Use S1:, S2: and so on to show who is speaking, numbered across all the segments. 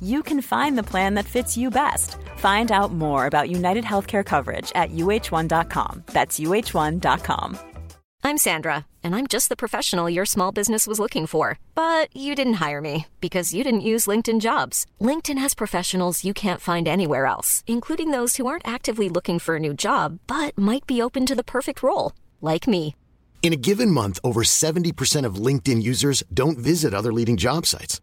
S1: you can find the plan that fits you best. Find out more about United Healthcare coverage at uh1.com. That's uh1.com.
S2: I'm Sandra, and I'm just the professional your small business was looking for. But you didn't hire me because you didn't use LinkedIn jobs. LinkedIn has professionals you can't find anywhere else, including those who aren't actively looking for a new job but might be open to the perfect role, like me.
S3: In a given month, over 70% of LinkedIn users don't visit other leading job sites.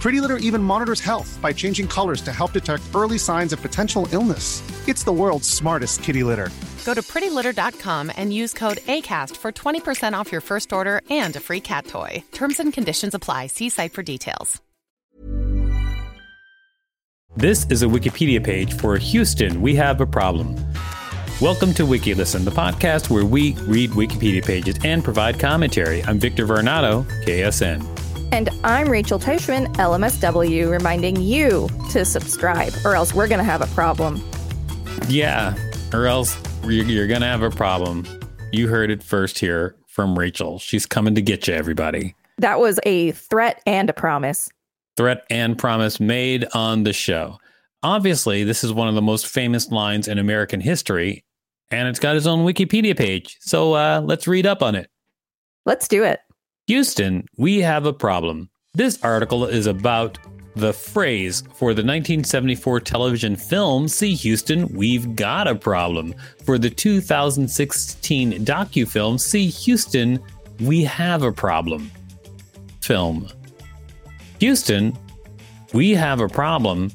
S4: Pretty Litter even monitors health by changing colors to help detect early signs of potential illness. It's the world's smartest kitty litter.
S5: Go to prettylitter.com and use code ACAST for 20% off your first order and a free cat toy. Terms and conditions apply. See site for details.
S6: This is a Wikipedia page for Houston. We have a problem. Welcome to WikiListen, the podcast where we read Wikipedia pages and provide commentary. I'm Victor Varnado, KSN.
S7: And I'm Rachel Teichman, LMSW, reminding you to subscribe, or else we're going to have a problem.
S6: Yeah, or else you're going to have a problem. You heard it first here from Rachel. She's coming to get you, everybody.
S7: That was a threat and a promise.
S6: Threat and promise made on the show. Obviously, this is one of the most famous lines in American history, and it's got its own Wikipedia page. So uh, let's read up on it.
S7: Let's do it.
S6: Houston, we have a problem. This article is about the phrase for the 1974 television film See Houston, We've Got a Problem. For the 2016 docu-film See Houston, We Have a Problem. Film. Houston, We Have a Problem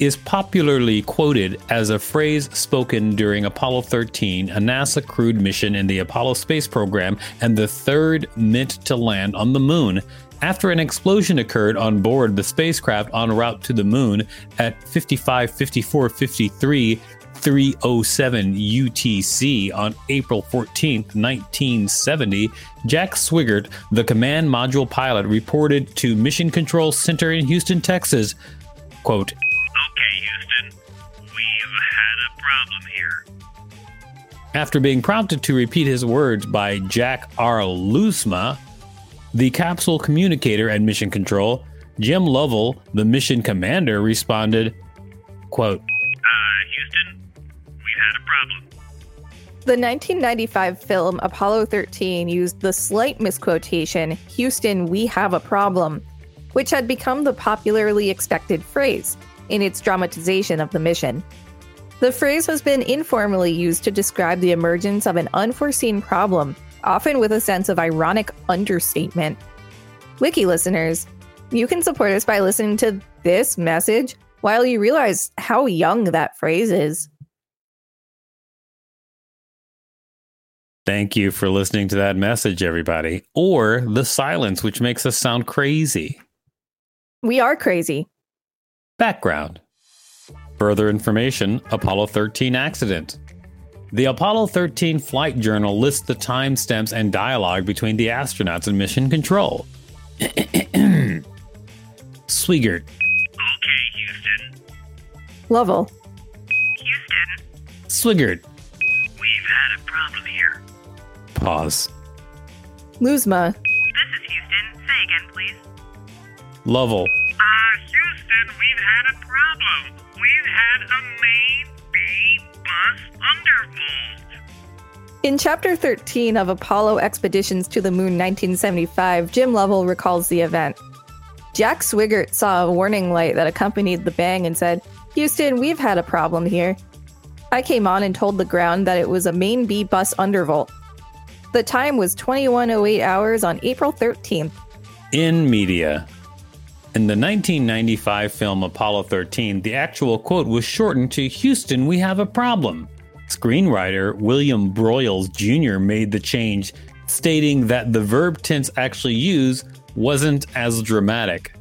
S6: is popularly quoted as a phrase spoken during Apollo 13, a NASA crewed mission in the Apollo space program and the third meant to land on the moon. After an explosion occurred on board the spacecraft en route to the moon at 55 54 53 307 UTC on April 14, 1970, Jack Swigert, the command module pilot, reported to Mission Control Center in Houston, Texas, quote,
S8: Houston, we've had a problem here.
S6: After being prompted to repeat his words by Jack R. Lousma, the capsule communicator at Mission Control, Jim Lovell, the mission commander, responded, quote,
S8: Uh, Houston, we've had a problem.
S7: The 1995 film Apollo 13 used the slight misquotation, Houston, we have a problem, which had become the popularly expected phrase in its dramatization of the mission. The phrase has been informally used to describe the emergence of an unforeseen problem, often with a sense of ironic understatement. Wiki listeners, you can support us by listening to this message while you realize how young that phrase is.
S6: Thank you for listening to that message, everybody. Or the silence, which makes us sound crazy.
S7: We are crazy.
S6: Background Further information Apollo 13 accident. The Apollo 13 Flight Journal lists the timestamps and dialogue between the astronauts and mission control. Swigert.
S8: Okay, Houston.
S7: Lovell.
S8: Houston,
S6: Swigert.
S8: we've had a problem here.
S6: Pause.
S8: Lousma,
S6: Lovell,
S8: Uh, Houston, we've had a problem. We've had a main B bus undervolt.
S7: In Chapter 13 of Apollo Expeditions to the Moon 1975, Jim Lovell recalls the event. Jack Swigert saw a warning light that accompanied the bang and said, Houston, we've had a problem here. I came on and told the ground that it was a main B bus undervolt. The time was 2108 hours on April 13th.
S6: in media. In the 1995 film Apollo 13, the actual quote was shortened to Houston, we have a problem. Screenwriter William Broyles Jr. made the change, stating that the verb tense actually used wasn't as dramatic.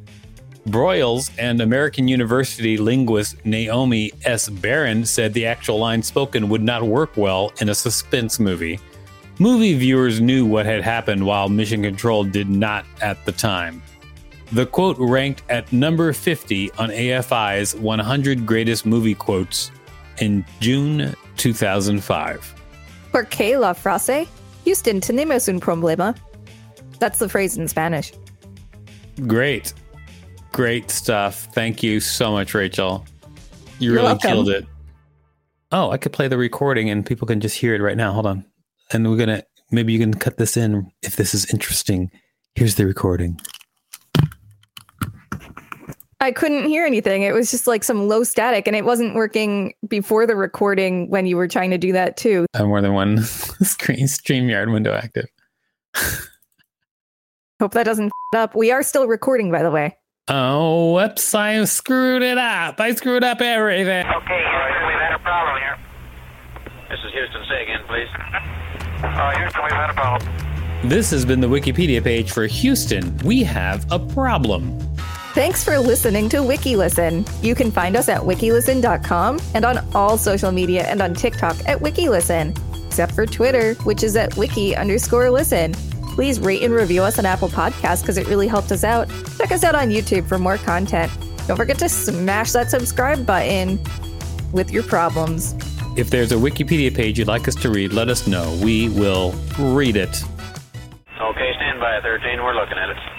S6: Broyles and American University linguist Naomi S. Baron said the actual line spoken would not work well in a suspense movie. Movie viewers knew what had happened while Mission Control did not at the time. The quote ranked at number 50 on AFI's 100 Greatest Movie Quotes in June 2005.
S7: ¿Por qué la frase? Houston, tenemos un problema. That's the phrase in Spanish.
S6: Great. Great stuff. Thank you so much, Rachel. You
S7: You're
S6: really
S7: welcome.
S6: killed it. Oh, I could play the recording and people can just hear it right now. Hold on. And we're going to, maybe you can cut this in if this is interesting. Here's the recording.
S7: I couldn't hear anything. It was just like some low static, and it wasn't working before the recording when you were trying to do that too.
S6: I have more than one screen StreamYard window active.
S7: Hope that doesn't f- up. We are still recording, by the way.
S6: Oh, whoops, I screwed it up. I screwed up everything.
S8: Okay, Houston, we've had a problem here. This is Houston. Say again, please. Uh, Houston, we've had a problem.
S6: This has been the Wikipedia page for Houston. We have a problem.
S7: Thanks for listening to WikiListen. You can find us at wikilisten.com and on all social media and on TikTok at WikiListen, except for Twitter, which is at wiki underscore listen. Please rate and review us on Apple Podcasts because it really helped us out. Check us out on YouTube for more content. Don't forget to smash that subscribe button with your problems.
S6: If there's a Wikipedia page you'd like us to read, let us know. We will read it.
S8: Okay, stand by, 13. We're looking at it.